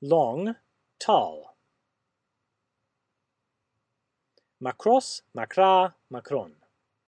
long, tall. Macross, Macra, Macron.